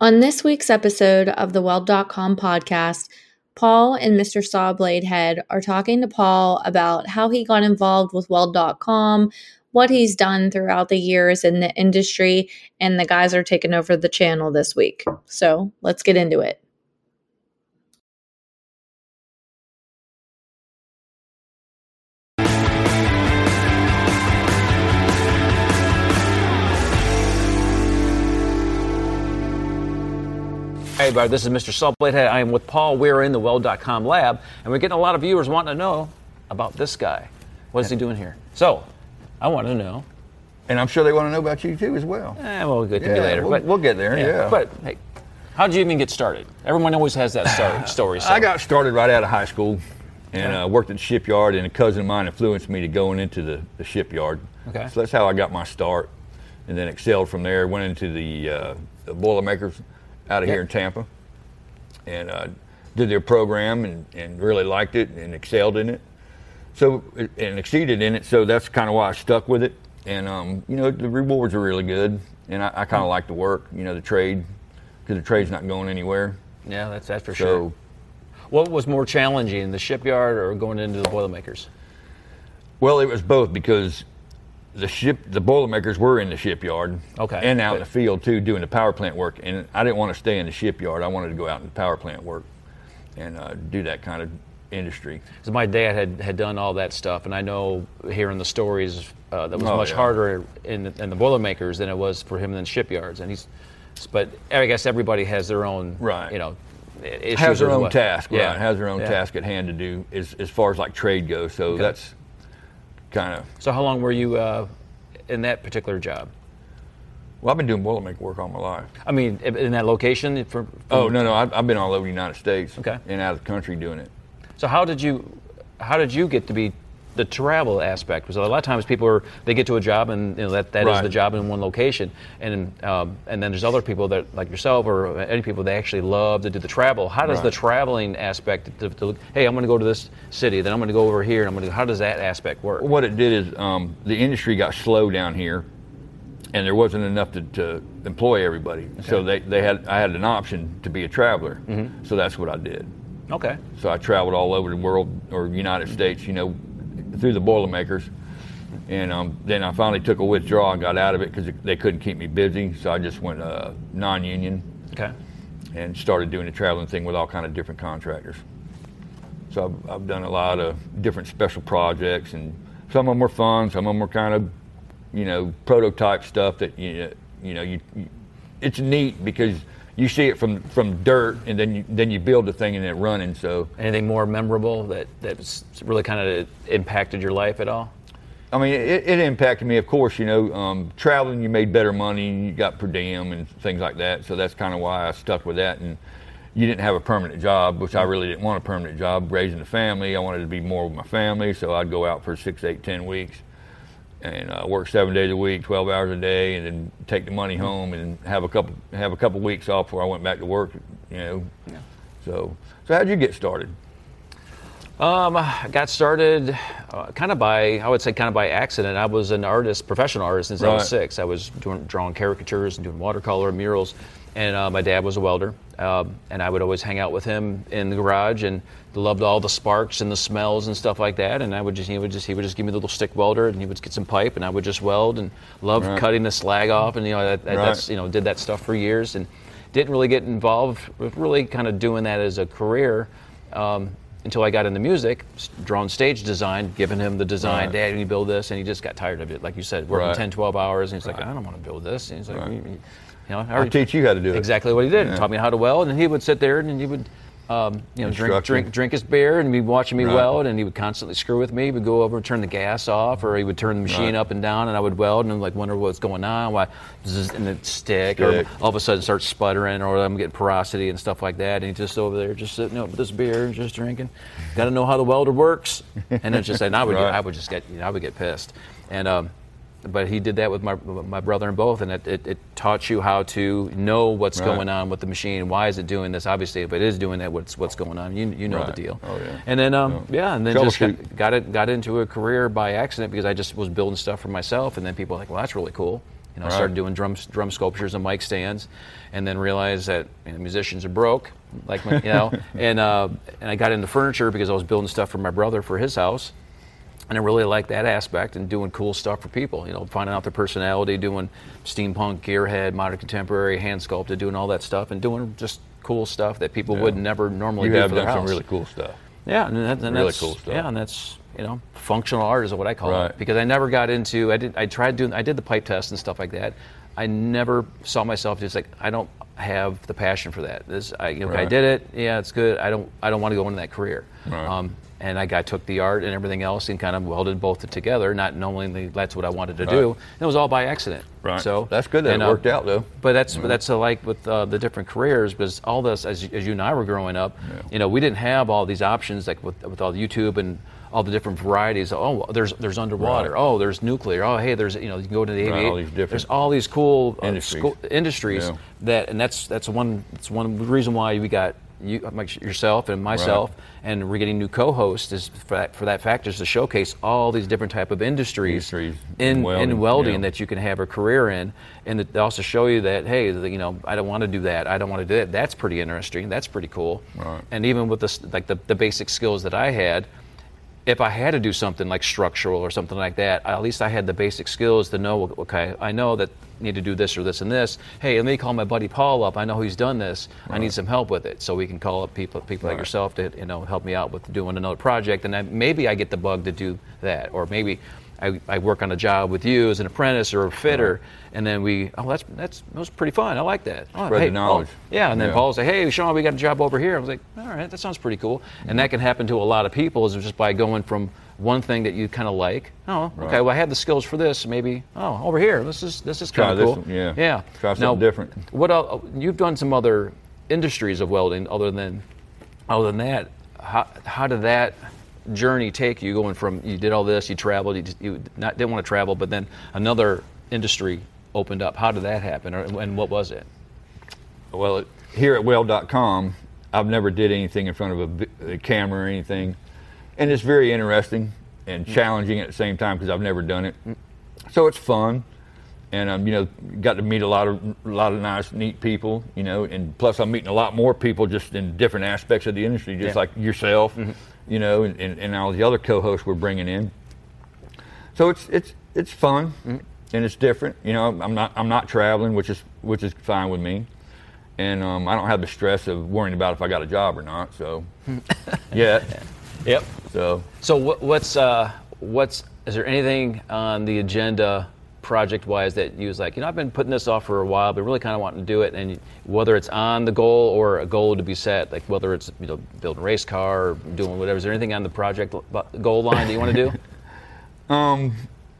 On this week's episode of the Weld.com podcast, Paul and Mr. Sawbladehead are talking to Paul about how he got involved with Weld.com, what he's done throughout the years in the industry, and the guys are taking over the channel this week. So let's get into it. Hey, everybody, this is Mr. Sawbladehead. I am with Paul. We're in the Weld.com lab, and we're getting a lot of viewers wanting to know about this guy. What is he doing here? So, I want to know. And I'm sure they want to know about you too as well. Eh, we'll get to Yeah, later. we'll- we'll get there, yeah. But, hey, how did you even get started? Everyone always has that story. story so. I got started right out of high school and uh, worked at the shipyard, and a cousin of mine influenced me to going into the, the shipyard. Okay. So that's how I got my start, and then excelled from there. Went into the, uh, the Boilermakers out of Yep. here in Tampa, and uh, did their program and, and really liked it and excelled in it. So and exceeded in it. So that's kind of why I stuck with it. And um, you know the rewards are really good, and I, I kind of like the work. You know the trade because the trade's not going anywhere. Yeah, that's, that's for So sure. What was more challenging, the shipyard or going into the Boilermakers? Well, it was both because the ship, the Boilermakers were in the shipyard, Okay. and out in the field too, doing the power plant work. And I didn't want to stay in the shipyard. I wanted to go out in the power plant work and uh, do that kind of industry. Because my dad had, had done all that stuff, and I know hearing the stories uh, that was Oh, much yeah. harder in the, in the Boilermakers than it was for him in the shipyards. And he's, but I guess everybody has their own, Right. You know, issues Has their own what- task, Yeah, right? Has their own yeah. task at hand to do as, as far as like trade goes. So Okay. that's kind of So how long were you uh, in that particular job? well, I've been doing Boilermaker work all my life. I mean, in that location. For, Oh no, no, I've, I've been all over the United States, Okay. and out of the country doing it. So how did you, how did you get to be the travel aspect? Because a lot of times people are they get to a job and you know, that that is Right. the job in one location, and um, and then there's other people that like yourself or any people that actually love to do the travel. How does the traveling aspect? To, to, hey, I'm going to go to this city, then I'm going to go over here, and I'm going to. How does that aspect work? What it did is um, the industry got slow down here, and there wasn't enough to, to employ everybody. So they, they had I had an option to be a traveler. Mm-hmm. So that's what I did. Okay. So I traveled all over the world or United States, you know, through the Boilermakers. And um, then I finally took a withdrawal and got out of it because they couldn't keep me busy. So I just went uh, non-union Okay. and started doing the traveling thing with all kind of different contractors. So I've, I've done a lot of different special projects, and some of them were fun, some of them were kind of, you know, prototype stuff that you, you know, you, you it's neat because you see it from from dirt, and then you then you build the thing and it's running. So Anything more memorable that that's really kind of impacted your life at all? I mean, it, it impacted me, of course. You know, um, traveling, you made better money, you got per diem and things like that. So that's kind of why I stuck with that. And you didn't have a permanent job, which I really didn't want a permanent job. Raising a family, I wanted to be more with my family. So I'd go out for six, eight, ten weeks and uh, work seven days a week, twelve hours a day, and then take the money home and have a couple have a couple weeks off before I went back to work. You know. So, so how'd you get started? Um, I got started uh, kind of by, I would say, kind of by accident. I was an artist, professional artist since I was six. I was doing, drawing caricatures and doing watercolor, murals, and uh, my dad was a welder. Um, and I would always hang out with him in the garage and loved all the sparks and the smells and stuff like that. And I would just, he would just, he would just give me the little stick welder and he would get some pipe and I would just weld and loved Right. cutting the slag off and you know that, that- Right. that's you know did that stuff for years and didn't really get involved with really kind of doing that as a career um, until I got into music, drawing stage design, giving him the design, Right. Dad, can you build this? And he just got tired of it, like you said, working Right. 10, 12 hours. And he's like, I don't want to build this. And he's like, Right. "You- know, I I'll teach you how to do it. exactly what he did. Yeah. Taught me how to weld, and he would sit there and he would, um, you know, drink, drink, drink his beer, and be watching me Right. weld, and he would constantly screw with me. He would go over and turn the gas off, or he would turn the machine Right. up and down, and I would weld, and I'm like wonder what's going on, why, zzz, and it stick, or all of a sudden start sputtering, or I'm getting porosity and stuff like that, and he's just over there, just sitting up with this beer, and just drinking. Got to know how the welder works, and it's just, and I would, Right. I would just get, you know, I would get pissed, and. Um, but he did that with my my brother and both, and it, it, it taught you how to know what's Right. going on with the machine. Why is it doing this? Obviously, if it is doing that, what's what's going on? You you know Right. the deal. Oh, yeah. And then um, yeah, and then just got, got it got into a career by accident because I just was building stuff for myself, and then people were like, well, that's really cool. You know, I started doing drum drum sculptures and mic stands, and then realized that you know, musicians are broke, like my, you know, and uh, and I got into furniture because I was building stuff for my brother for his house, and I really like that aspect and doing cool stuff for people. You know, finding out their personality, doing steampunk, gearhead, modern contemporary, hand sculpted, doing all that stuff, and doing just cool stuff that people Yeah. would never normally You do have for done some really cool stuff. Yeah, and, that, and Really that's cool stuff. Yeah, and that's you know functional art is what I call Right. it because I never got into. I did. I tried doing. I did the pipe test and stuff like that. I never saw myself just like I don't have the passion for that. This I you know I did it. Yeah, it's good. I don't. I don't want to go into that career. Right. Um, and I got took the art and everything else and kind of welded both together, not knowing that that's what I wanted to do. And it was all by accident. Right. So That's good that and, it uh, worked out, though. But that's but that's uh, like with uh, the different careers because all this as, as you and I were growing up, Yeah. you know, we didn't have all these options like with with all the YouTube and all the different varieties. Oh, there's there's underwater. Right. Oh, there's nuclear. Oh, hey, there's you know you can go to the Right, all these different there's all these cool uh, industries. sco- industries Yeah. that and that's that's one that's one reason why we got you yourself and myself and we're getting new co-hosts is for that, for that fact is to showcase all these different type of industries, Industries in in welding, in welding yeah. that you can have a career in, and to also show you that hey, you know, I don't want to do that. I don't want to do that. That's pretty interesting. That's pretty cool. Right. And even with this, like the, the basic skills that I had, if I had to do something like structural or something like that, at least I had the basic skills to know. Okay, I know that I need to do this or this and this. Hey, let me call my buddy Paul up. I know he's done this. I need some help with it. So we can call up people, people like yourself to you know help me out with doing another project, and then maybe I get the bug to do that, or maybe I, I work on a job with you as an apprentice or a fitter, uh-huh. and then we oh that's that's that was pretty fun. I like that. Oh, Spread the hey, Paul- knowledge. yeah, and then Yeah. Paul say, "Hey, Sean, we got a job over here." I was like, "All right, that sounds pretty cool." And mm-hmm. that can happen to a lot of people is just by going from one thing that you kind of like. Oh, okay. Well, I have the skills for this. Maybe oh, over here, this is this is kind of cool. one, yeah. yeah. Try something now, different. What else? You've done some other industries of welding other than other than that. How how did that journey take you? Going from you did all this, you traveled, you, just, you not didn't want to travel, but then another industry opened up. How did that happen, or, and what was it? Well, it- here at Weld.com, I've never did anything in front of a, a camera or anything, and it's very interesting and mm. challenging at the same time because I've never done it. Mm. So it's fun, and um, you know, got to meet a lot of a lot of nice, neat people. You know, and plus I'm meeting a lot more people just in different aspects of the industry, just Yeah. like yourself. Mm-hmm. You know, and, and, and all the other co-hosts we're bringing in. So it's it's it's fun and it's different. You know, I'm not I'm not traveling, which is which is fine with me, and um, I don't have the stress of worrying about if I got a job or not. So, yeah. Yep. So So what, what's uh, what's is there anything on the agenda project wise that you was like you know I've been putting this off for a while but really kind of wanting to do it and whether it's on the goal or a goal to be set like whether it's you know building a race car or doing whatever is there anything on the project goal line that you want to do?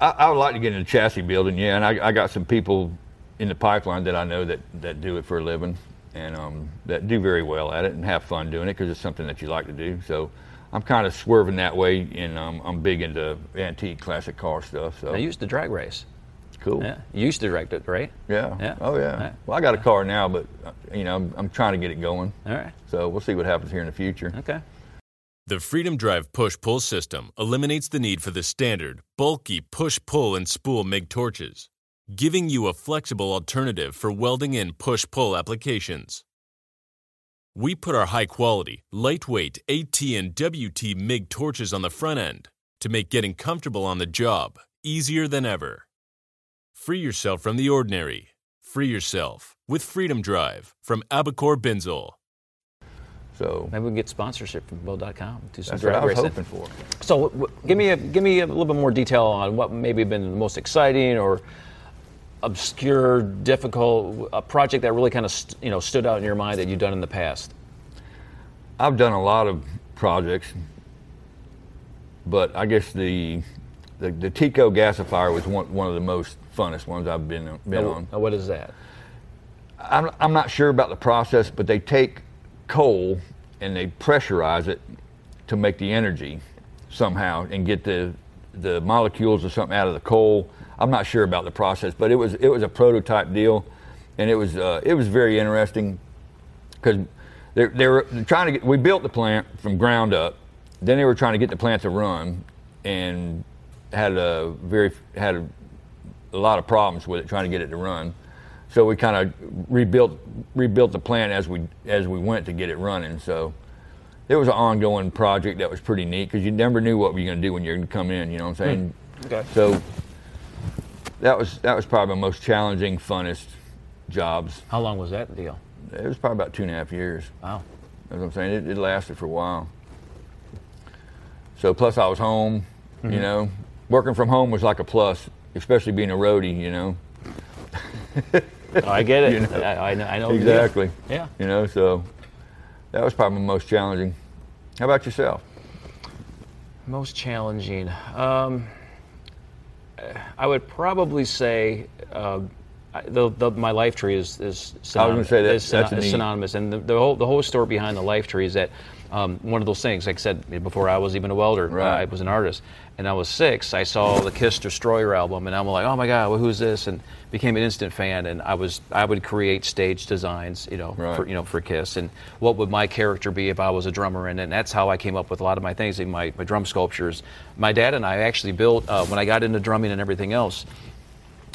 I, I would like to get into chassis building, yeah, and I, I got some people in the pipeline that I know that, that do it for a living and um, that do very well at it and have fun doing it because it's something that you like to do. So I'm kind of swerving that way, and um, I'm big into antique classic car stuff. So I used to drag race. Cool. Yeah, you used to direct it, right? Yeah. Yeah. Oh yeah. Right. Well, I got a car now, but uh, you know, I'm, I'm trying to get it going. All right. So we'll see what happens here in the future. Okay. The Freedom Drive push pull system eliminates the need for the standard, bulky push pull and spool MIG torches, giving you a flexible alternative for welding in push pull applications. We put our high quality, lightweight AT and WT MIG torches on the front end to make getting comfortable on the job easier than ever. Free yourself from the ordinary. Free yourself with Freedom Drive from Abicor Binzel. So Maybe we can get sponsorship from Bill.com. Do some that's what I was racing. hoping for. So, w- w- give me a give me a little bit more detail on what maybe been the most exciting or obscure, difficult a project that really kind of st- you know stood out in your mind that you've done in the past. I've done a lot of projects, but I guess the the, the TECO gasifier was one, one of the most funnest ones I've been been Now, on. now what is that? I'm, I'm not sure about the process, but they take coal and they pressurize it to make the energy somehow and get the the molecules or something out of the coal. I'm not sure about the process, but it was it was a prototype deal, and it was uh, it was very interesting because they they were trying to get. We built the plant from ground up. Then they were trying to get the plant to run, and had a very had a a lot of problems with it trying to get it to run. So we kind of rebuilt rebuilt the plant as we as we went to get it running. So it was an ongoing project that was pretty neat because you never knew what you were going to do when you're going to come in. You know what I'm saying? Okay. So that was that was probably my most challenging, funnest jobs. How long was that deal? It was probably about two and a half years. Wow. That's what I'm saying. It, it lasted for a while. So plus I was home, Mm-hmm. you know. Working from home was like a plus, especially being a roadie, you know. Oh, I get it. You know. I, I know. I know. Exactly. Yeah. You know, so that was probably most challenging. How about yourself? Most challenging. Um, I would probably say uh, the, the, my life tree is is synonymous. that- is syno- that's a is synonymous, and the, the whole the whole story behind the life tree is that um, one of those things. Like I said before, I was even a welder. Right. I was an artist, and I was six. I saw the Kiss Destroyer album, and I'm like, oh my god, well, who's this? And became an instant fan. And I was I would create stage designs, you know, Right. for you know for Kiss, and what would my character be if I was a drummer? And, and that's how I came up with a lot of my things, even my, my drum sculptures. My dad and I actually built uh, when I got into drumming and everything else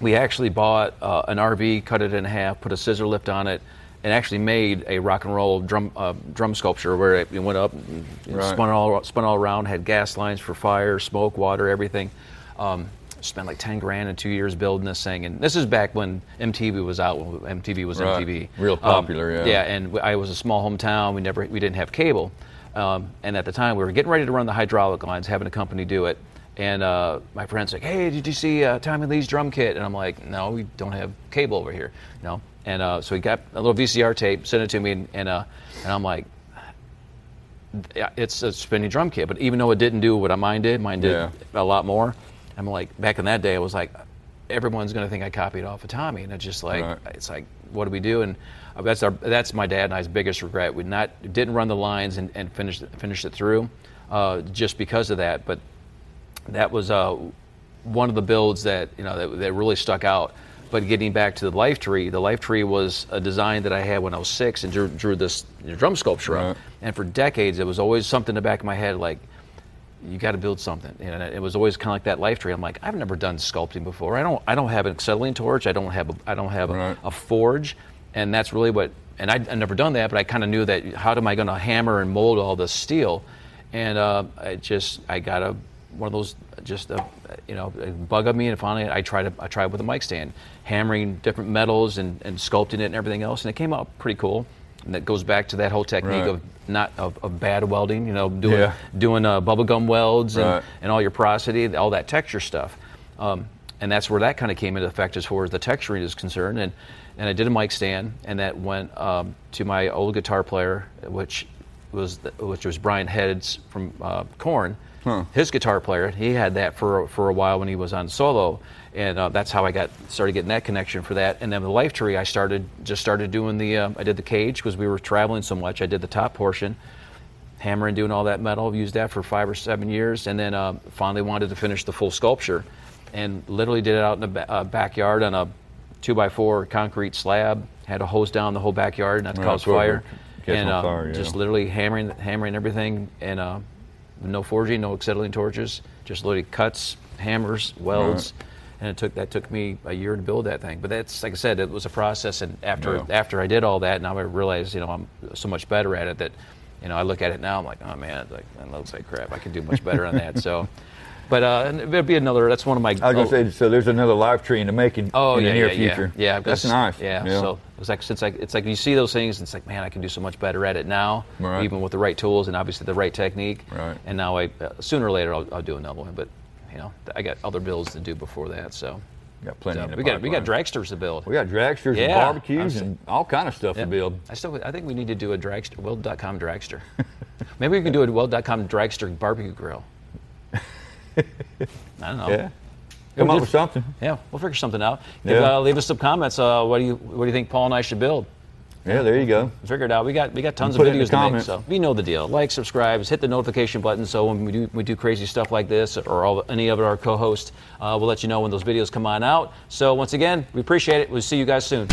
we actually bought uh, an RV, cut it in half, put a scissor lift on it, and actually made a rock and roll drum uh, drum sculpture where it, went up, and Right. spun all spun all around, had gas lines for fire, smoke, water, everything. Um, spent like ten grand in two years building this thing, and this is back when MTV was out. When MTV was Right. MTV, Real Um, popular, yeah. Yeah, and i was a small hometown. We never we didn't have cable, um, and at the time we were getting ready to run the hydraulic lines, having a company do it. And uh, my friend's like, "Hey, did you see uh, Tommy Lee's drum kit?" And I'm like, "No, we don't have cable over here." You know, and uh, so he got a little VCR tape, sent it to me, and and, uh, and I'm like, it's a spinning drum kit. But even though it didn't do what mine did, mine did Yeah. a lot more. I'm like, back in that day, I was like, everyone's going to think I copied off of Tommy, and it's just like, Right. it's like, what do we do? And uh, that's our, that's my dad and I's biggest regret. We not didn't run the lines and, and finish finish it through, uh, just because of that. But that was uh, one of the builds that you know that, that really stuck out. But getting back to the life tree, the life tree was a design that I had when I was six and drew, drew this drum sculpture Right. up. And for decades, it was always something in the back of my head like, you got to build something. And it was always kind of like that life tree. I'm like, I've never done sculpting before. I don't. I don't have an acetylene torch. I don't have. A, I don't have a, Right. a forge. And that's really what. And I, I never done that, but I kind of knew that. How am I going to hammer and mold all this steel? And uh, I just I got a one of those just a you know bug of me, and finally I tried. I tried with a mic stand, hammering different metals and, and sculpting it and everything else, and it came out pretty cool. And that goes back to that whole technique Right. of not of, of bad welding, you know, doing Yeah. doing uh, bubblegum welds and, Right. and all your porosity, all that texture stuff. Um, and that's where that kind of came into effect as far as the texturing is concerned. And, and I did a mic stand, and that went um, to my old guitar player, which was which was Brian Heads from uh, Korn. His guitar player, he had that for for a while when he was on solo, and uh, that's how I got started getting that connection for that. And then the Life Tree, I started just started doing the uh, I did the cage because we were traveling so much. I did the top portion hammering, doing all that metal. Used that for five or seven years, and then uh, finally wanted to finish the full sculpture, and literally did it out in the ba- uh, backyard on a two by four concrete slab. Had to hose down the whole backyard, not to Right, cause fire, and uh, fire, yeah. just literally hammering, hammering everything, and uh, no forging, no acetylene torches, just literally cuts, hammers, welds. And it took that took me a year to build that thing, but that's like I said, it was a process. And after Yeah. after I did all that, now I realize you know I'm so much better at it that you know I look at it now I'm like oh man like that looks like crap I can do much better on that so but uh it'll be another that's one of my I was gonna oh, say, so there's another life tree in the making oh in yeah the near yeah, future. yeah yeah that's nice. yeah, so it's like since like it's like you see those things and it's like man I can do so much better at it now Right. even with the right tools and obviously the right technique Right. and now I uh, sooner or later I'll, I'll do another one but you know I got other builds to do before that so. got plenty. So we got we got dragsters to build. We got dragsters and barbecues and all kind of stuff Yeah. to build. I still I think we need to do a dragster weld.com dragster. Maybe we can do a weld.com dragster barbecue grill. I don't know. Yeah, come We'll up with something. Yeah, we'll figure something out. Yeah. Uh, leave us some comments. Uh, what do you what do you think Paul and I should build? Yeah, there you go. Figure it out. We got we got tons of it in the videos to make. So we know the deal. Like, subscribe, hit the notification button. So when we do we do crazy stuff like this, or all, any of our co-hosts, uh, we'll let you know when those videos come on out. So once again, we appreciate it. We'll see you guys soon.